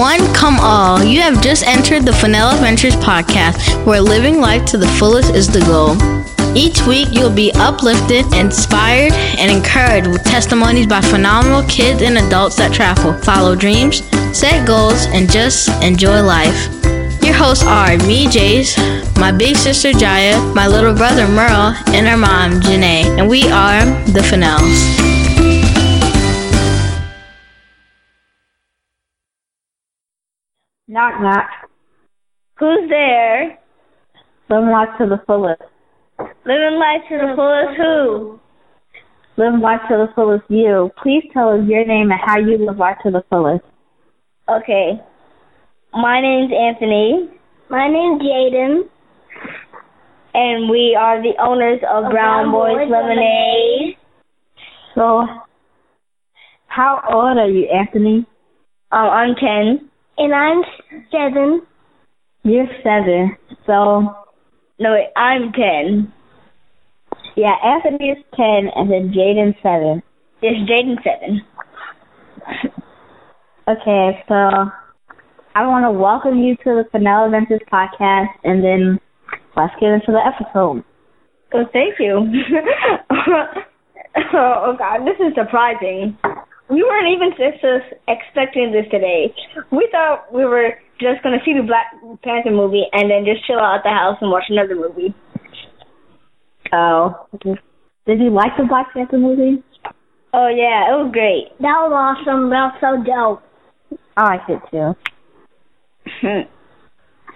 One, come all. You have just entered the Fennell Adventures podcast, where living life to the fullest is the goal. Each week, you'll be uplifted, inspired, and encouraged with testimonies by phenomenal kids and adults that travel, follow dreams, set goals, and just enjoy life. Your hosts are me, Jace, my big sister Jaya, my little brother Merle, and our mom, Janae, and we are the Fennells. Knock knock. Who's there? Living life to the fullest. Living life to the fullest who? Living life to the fullest you. Please tell us your name and how you live life to the fullest. Okay. My name's Anthony. My name's Jaden. And we are the owners of, Of Brown, Brown Boys, Boys Lemonade. So, how old are you, Anthony? Um, I'm 10. And I'm seven. You're seven. So, No, wait, I'm 10. yeah, Anthony is ten, and then Jaden seven. Yes, Jaden's 7. Okay, so I want to welcome you to the Fennell Adventures podcast, and then let's get into the episode. Oh, thank you. oh, God, this is surprising. We weren't even just just expecting this today. We thought we were just going to see the Black Panther movie and then just chill out at the house and watch another movie. Oh, did you like the Black Panther movie? Oh, yeah, it was great. That was awesome. That was so dope. I liked it too.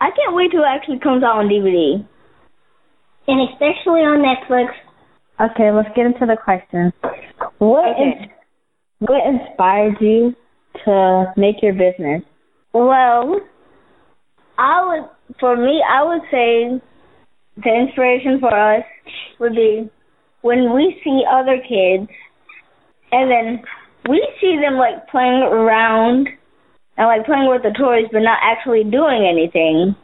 I can't wait till it actually comes out on DVD. And especially on Netflix. Okay, let's get into the questions. What Okay. is what inspired you to make your business? Well, I would, for me, I would say the inspiration for us would be when we see other kids and then we see them like playing around and like playing with the toys but not actually doing anything.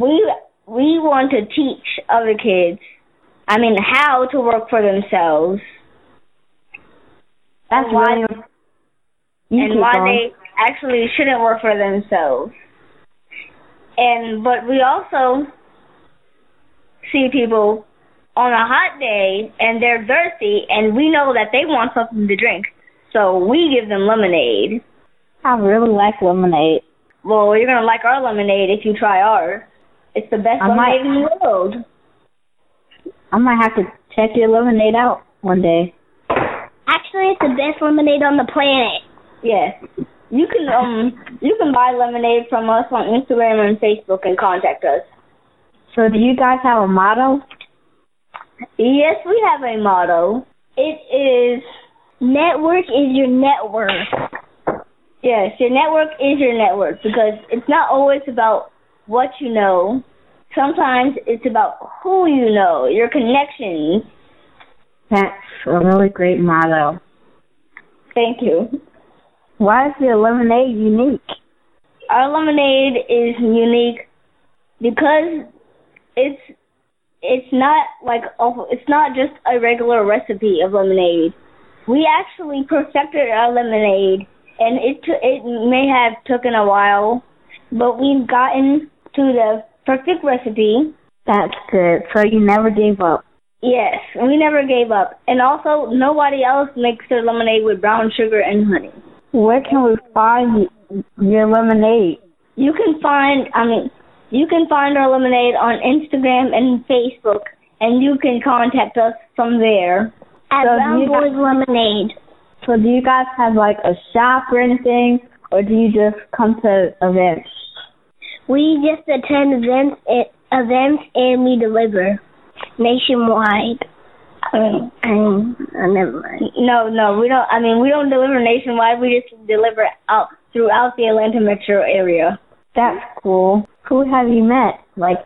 We we want to teach other kids, I mean, how to work for themselves That's And why- really you and why going. they actually shouldn't work for themselves. And but we also see people on a hot day and they're thirsty and we know that they want something to drink. So we give them lemonade. I really like lemonade. Well, you're gonna like our lemonade if you try ours. It's the best I might- lemonade in the world. I might have to check your lemonade out one day. Actually, it's the best lemonade on the planet. Yes. You can um you can buy lemonade from us on Instagram and Facebook and contact us. So, do you guys have a motto? Yes, we have a motto. It is Network is your network. yes, your network is your network because it's not always about what you know. Sometimes it's about who you know, your connections. That's a really great motto. Thank you. Why is your lemonade unique? Our lemonade is unique because it's it's not like it's not just a regular recipe of lemonade. We actually perfected our lemonade, and it t- it may have taken a while, but we've gotten to the perfect recipe. That's good. So you never gave up. Yes, we never gave up, and also nobody else makes their lemonade with brown sugar and honey. Where can we find your lemonade? You can find, I mean, you can find our lemonade on Instagram and Facebook, and you can contact us from there. At So Brown Boys Lemonade. So do you guys have like a shop or anything, or do you just come to events? We just attend events, events and we deliver nationwide. Um, um, uh, never mind. No, no, we don't. I mean, we don't deliver nationwide. We just deliver out throughout the Atlanta metro area. That's cool. Who have you met? Like,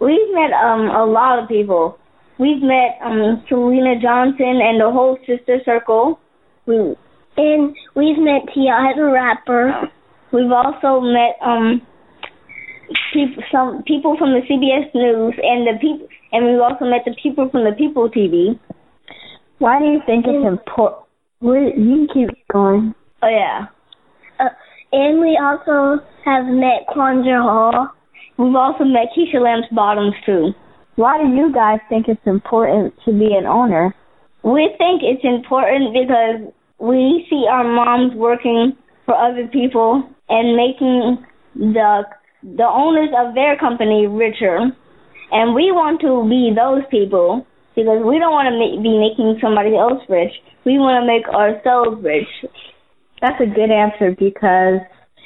We've met um a lot of people. We've met um Syleena Johnson and the whole Sister Circle. We And we've met T.I. the rapper. we've also met um people some people from the CBS News and the people and we've also met the people from the People TV. why do you think it's important? You can keep going. Oh yeah. Uh, And we also have met Quandra Hall. We've also met Keisha Lance Bottoms too. Why do you guys think it's important to be an owner? We think it's important because we see our moms working for other people and making the the owners of their company richer. And we want to be those people because we don't want to ma- be making somebody else rich. We want to make ourselves rich. That's a good answer because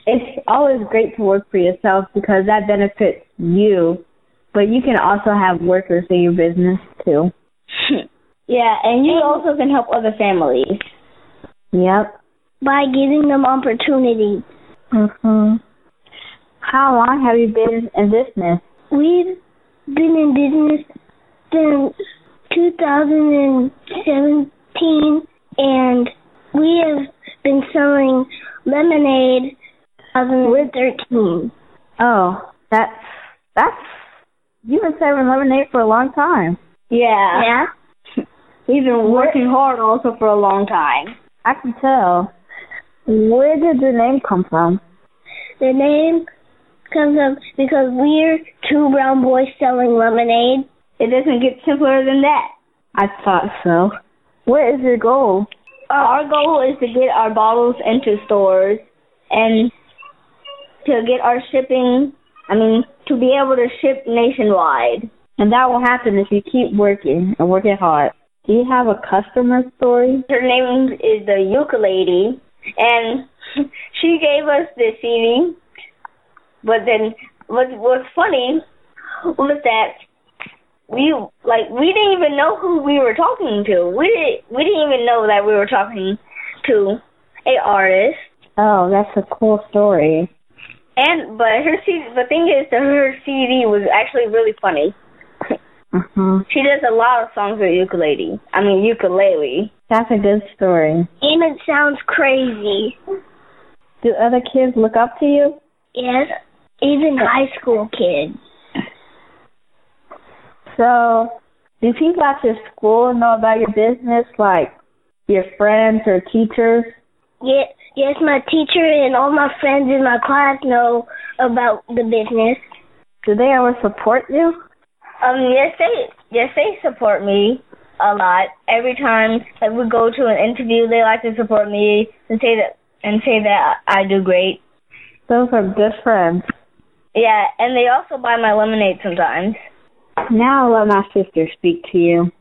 it's always great to work for yourself because that benefits you, but you can also have workers in your business too. yeah, and you also can help other families. Yep. By giving them opportunities. Mhm. How long have you been in business? We've been in business since 2017, and we have been selling lemonade since we're 13. Oh, that's that's you've been serving lemonade for a long time. Yeah. Yeah. We've been working hard also for a long time. I can tell. Where did the name come from? The name comes up because we're two brown boys selling lemonade. It doesn't get simpler than that. I thought so. What is your goal? Uh, our goal is to get our bottles into stores and to get our shipping, I mean, to be able to ship nationwide. And that will happen if you keep working and working hard. Do you have a customer story? Her name is the Yuka Lady, and she gave us the CD. But then, what what's funny was that we like we didn't even know who we were talking to. We didn't we didn't even know that we were talking to a artist. Oh, that's a cool story. And but her CD, the thing is that her CD was actually really funny. Uh-huh. She does a lot of songs with ukulele. I mean ukulele. That's a good story. And it sounds crazy. Do other kids look up to you? Yes. Even high school kids. So, do people at your school know about your business, like your friends or teachers? Yeah, yes, my teacher and all my friends in my class know about the business. Do they ever support you? Um, yes, they yes they support me a lot. Every time that we go to an interview, they like to support me and say that and say that I do great. Those are good friends. Yeah, and they also buy my lemonade sometimes. Now I'll let my sister speak to you.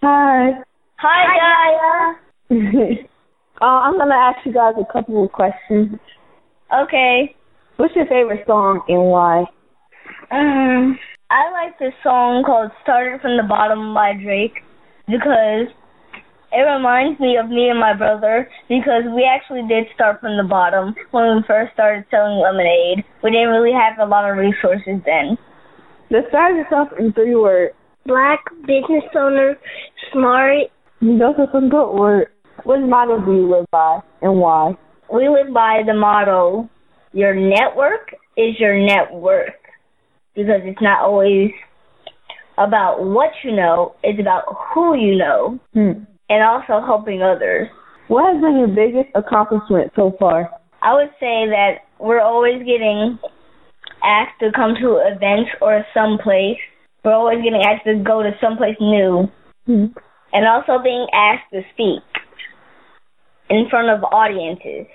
Hi. Hi, guys. uh, I'm gonna ask you guys a couple of questions. Okay. What's your favorite song and why? Um, I like this song called "Started from the Bottom" by Drake because it reminds me of me and my brother because we actually did start from the bottom when we first started selling lemonade. We didn't really have a lot of resources then. Describe yourself in three words. Black, business owner, smart. Those are some good words. What motto do you live by and why? We live by the motto, your network is your net worth. Because it's not always about what you know, it's about who you know. Hmm. And also helping others. What has been your biggest accomplishment so far? I would say that we're always getting asked to come to events or someplace. We're always getting asked to go to someplace new. Hmm. And also being asked to speak in front of audiences.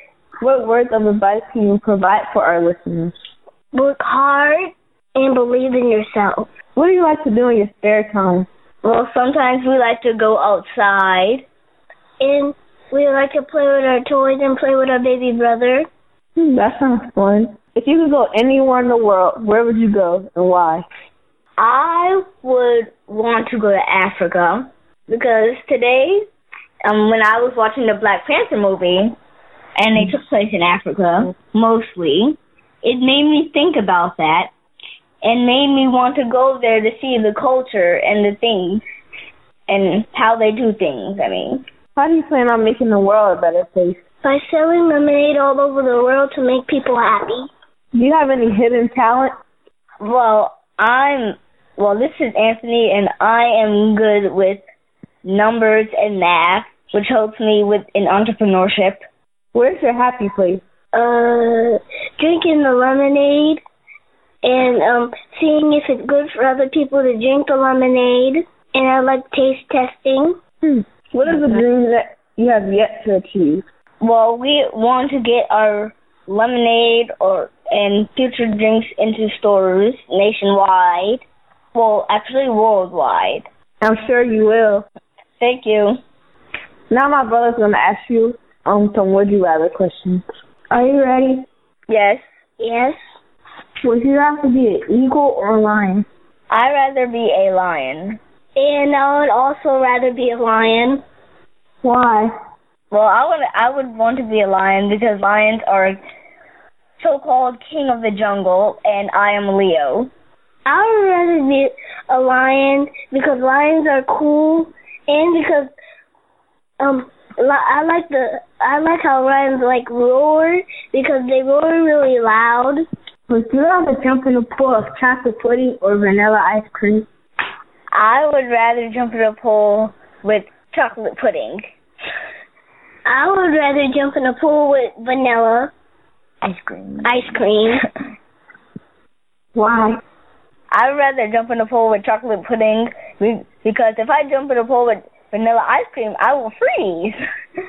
What words of advice can you provide for our listeners? Work hard and believe in yourself. What do you like to do in your spare time? Well, sometimes we like to go outside. And we like to play with our toys and play with our baby brother. Hmm, that sounds fun. If you could go anywhere in the world, where would you go and why? I would want to go to Africa because today, um, when I was watching the Black Panther movie, and they took place in Africa mostly, it made me think about that and made me want to go there to see the culture and the things and how they do things. I mean, How do you plan on making the world a better place? By selling lemonade all over the world to make people happy. Do you have any hidden talent? well, I'm well. This is Anthony, and I am good with numbers and math, which helps me with in entrepreneurship. Where's your happy place? uh, drinking the lemonade and um, seeing if it's good for other people to drink the lemonade. And I like taste testing. Hmm. What are the dream that you have yet to achieve? Well, we want to get our lemonade or and future drinks into stores nationwide. Well, actually worldwide. I'm sure you will. Thank you. Now my brother's gonna ask you um some would you rather questions. Are you ready? Yes. Yes. Would you rather be an eagle or a lion? I'd rather be a lion. And I would also rather be a lion. Why? Well, I would I would want to be a lion because lions are so-called king of the jungle, and I am Leo. I would rather be a lion because lions are cool, and because um I like the I like how lions like roar because they roar really loud. Would you rather jump in a pool of chocolate pudding or vanilla ice cream? I would rather jump in a pool with chocolate pudding. I would rather jump in a pool with vanilla ice cream. Ice cream. Why? I'd rather jump in a pool with chocolate pudding because if I jump in a pool with vanilla ice cream, I will freeze.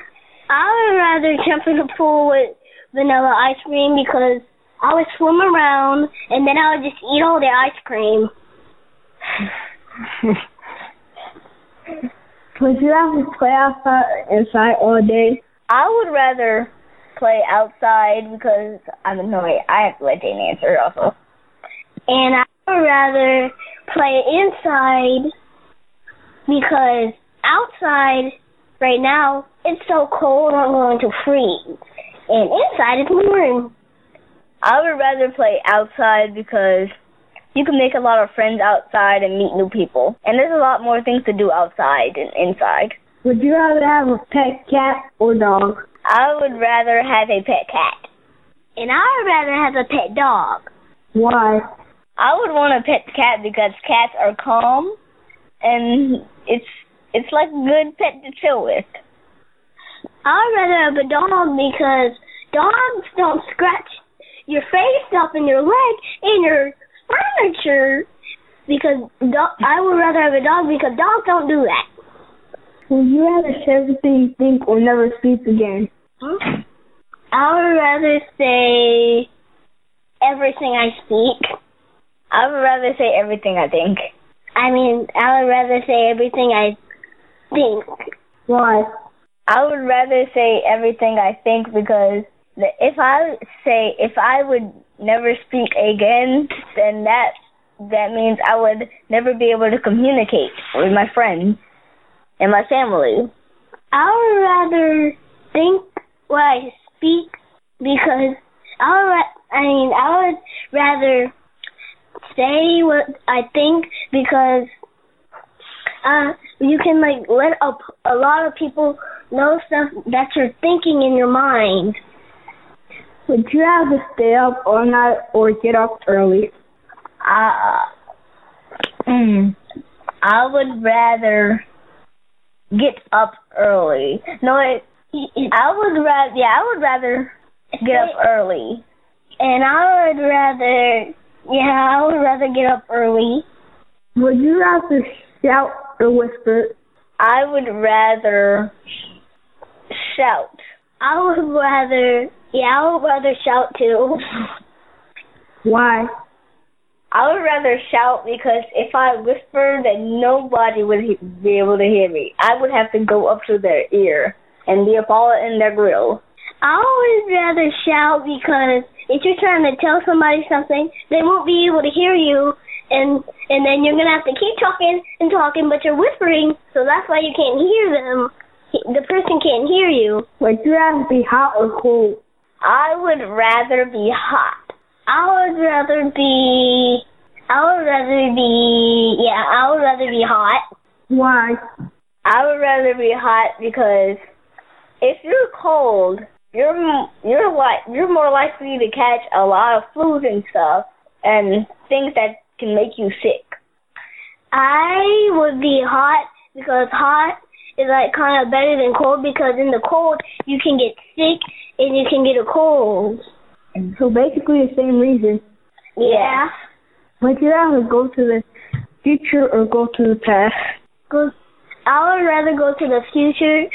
I would rather jump in a pool with vanilla ice cream because I would swim around and then I would just eat all the ice cream. Would you rather play outside inside all day? I would rather play outside because I'm annoyed. I have to let Jane answer also. And I would rather play inside because outside right now it's so cold I'm going to freeze. And inside it's warm. I would rather play outside because you can make a lot of friends outside and meet new people. And there's a lot more things to do outside than inside. Would you rather have a pet cat or dog? I would rather have a pet cat. And I would rather have a pet dog. Why? I would want a pet cat because cats are calm and it's it's like a good pet to chill with. I'd rather have a dog because dogs don't scratch your face up and your leg and your furniture because do- I would rather have a dog because dogs don't do that. Would you rather say everything you think or never speak again? Hmm? I would rather say everything I speak. I would rather say everything I think. I mean, I would rather say everything I think. Why? I would rather say everything I think because if I say if I would never speak again, then that that means I would never be able to communicate with my friends and my family. I would rather think what I speak because I would. I mean, I would rather say what I think because uh, you can like let a, a lot of people know stuff that you're thinking in your mind. Would you rather stay up all night or get up early? Uh, mm, I would rather get up early. No, I, I would rather. Yeah, I would rather get up early. And I would rather. Yeah, I would rather get up early. Would you rather shout or whisper? I would rather shout. I would rather. Yeah, I would rather shout too. Why? I would rather shout because if I whisper, then nobody would he- be able to hear me. I would have to go up to their ear and be a ball in their grill. I would rather shout because if you're trying to tell somebody something, they won't be able to hear you, and and then you're gonna have to keep talking and talking, but you're whispering, so that's why you can't hear them. The person can't hear you. Would you rather be hot or cold? I would rather be hot. I would rather be. I would rather be. Yeah, I would rather be hot. Why? I would rather be hot because if you're cold, you're you're like you're more likely to catch a lot of flus and stuff and things that can make you sick. I would be hot because hot is like kind of better than cold because in the cold you can get sick and you can get a cold. So basically the same reason. Yeah. Would you rather go to the future or go to the past? Go. I would rather go to the future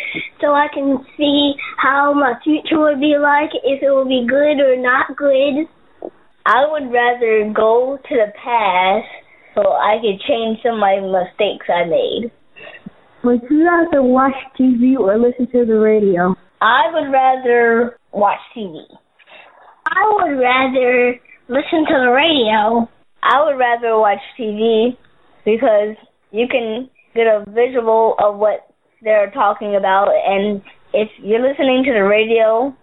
so I can see how my future would be like, if it would be good or not good. I would rather go to the past so I could change some of my mistakes I made. Would you rather watch TV or listen to the radio? I would rather watch TV. I would rather listen to the radio. I would rather watch TV because you can get a visual of what they're talking about and if you're listening to the radio,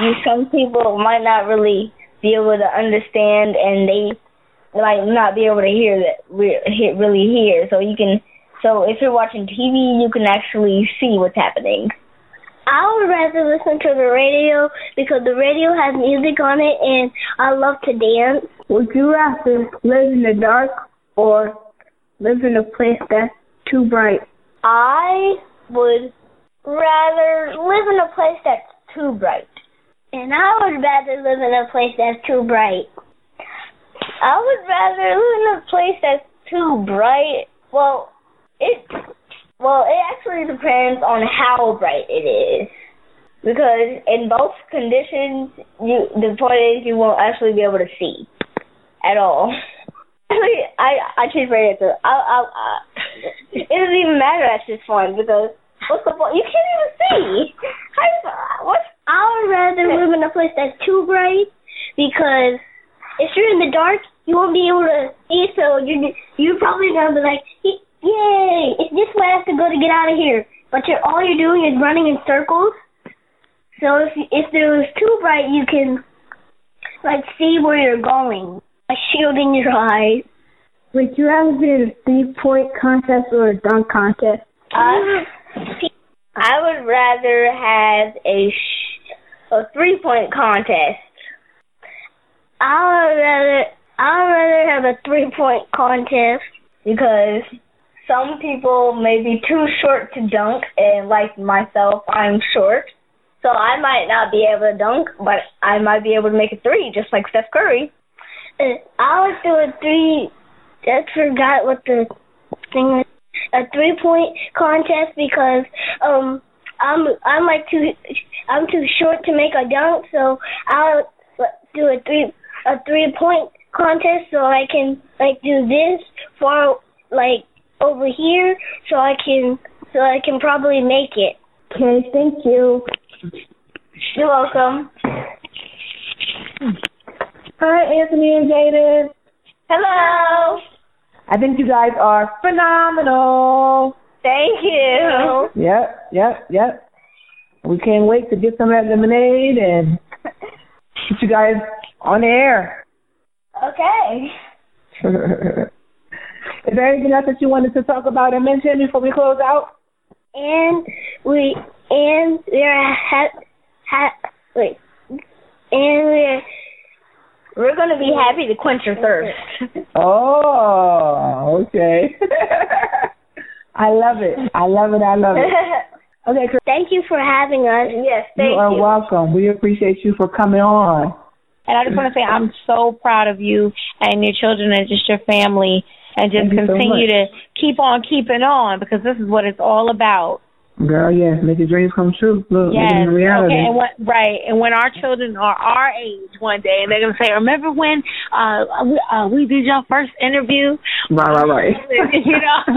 you some people might not really be able to understand and they might not be able to hear that really hear. So you can so if you're watching TV, you can actually see what's happening. I would rather listen to the radio because the radio has music on it and I love to dance. Would you rather live in the dark or live in a place that's too bright? I would rather live in a place that's too bright. And I would rather live in a place that's too bright. I would rather live in a place that's too bright. Well, it well, it actually depends on how bright it is. Because in both conditions, you the point is you won't actually be able to see at all. Actually, I I choose right answer. I, I, I it doesn't even matter at this point because what's the point? You can't even see. How, what? I would rather live in a place that's too bright because if you're in the dark, you won't be able to see. So you're you're probably gonna be like, Yay! It's this way I have to go to get out of here. But you're all you're doing is running in circles. So if if there was too bright, you can like see where you're going by shielding your eyes. Would you rather be in a three point contest or a dunk contest? Uh, I would rather have a sh- a three point contest. I would rather I would rather have a three point contest because some people may be too short to dunk, and like myself, I'm short. So I might not be able to dunk, but I might be able to make a three, just like Steph Curry. I would do a three. I forgot what the thing was. A three point contest because um I'm I'm like too I'm too short to make a dunk, so I'll do a three a three point contest so I can like do this for like over here so I can so I can probably make it. Okay, thank you. You're welcome. Hi, Anthony and Jaden. Hello. I think you guys are phenomenal. Thank you. Yep, yep, yep. We can't wait to get some of that lemonade and get you guys on air. Okay. Is there anything else that you wanted to talk about and mention before we close out? And we and we're ha, ha wait and we're we're gonna be happy to quench your thirst. oh, okay. I love it. I love it. I love it. Okay, Chris. Thank you for having us. Yes, thank you. You are welcome. We appreciate you for coming on. And I just want to say I'm so proud of you and your children and just your family and just continue so to keep on keeping on because this is what it's all about. Girl, yes, make your dreams come true. Look, yes. a reality. Okay, and what, right. And when our children are our age one day, and they're gonna say, "Remember when uh we, uh, we did your first interview?" Right, right, right. you know,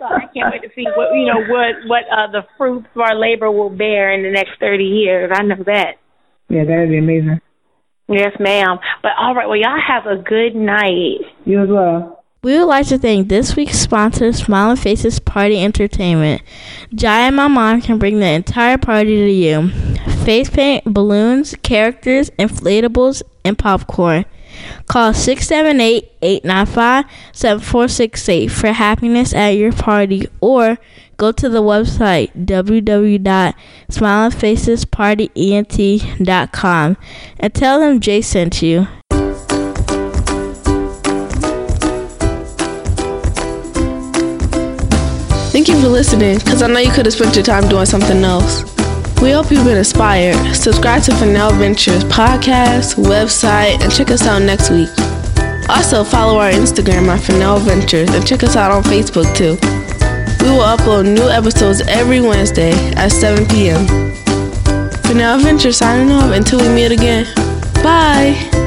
so I can't wait to see what you know what what uh the fruits of our labor will bear in the next thirty years. I know that. Yeah, that'd be amazing. Yes, ma'am. But all right, well, y'all have a good night. You as well. We would like to thank this week's sponsor, Smiling Faces Party Entertainment. Jai and my mom can bring the entire party to you. Face paint, balloons, characters, inflatables, and popcorn. Call 678-895-7468 for happiness at your party or go to the website www.smilingfacespartyent.com and tell them Jay sent you. Thank you for listening, because I know you could have spent your time doing something else. We hope you've been inspired. Subscribe to Fennell Ventures podcast, website, and check us out next week. Also, follow our Instagram at Fennell Ventures and check us out on Facebook too. We will upload new episodes every Wednesday at 7 p.m. Fennell Ventures signing off until we meet again. Bye!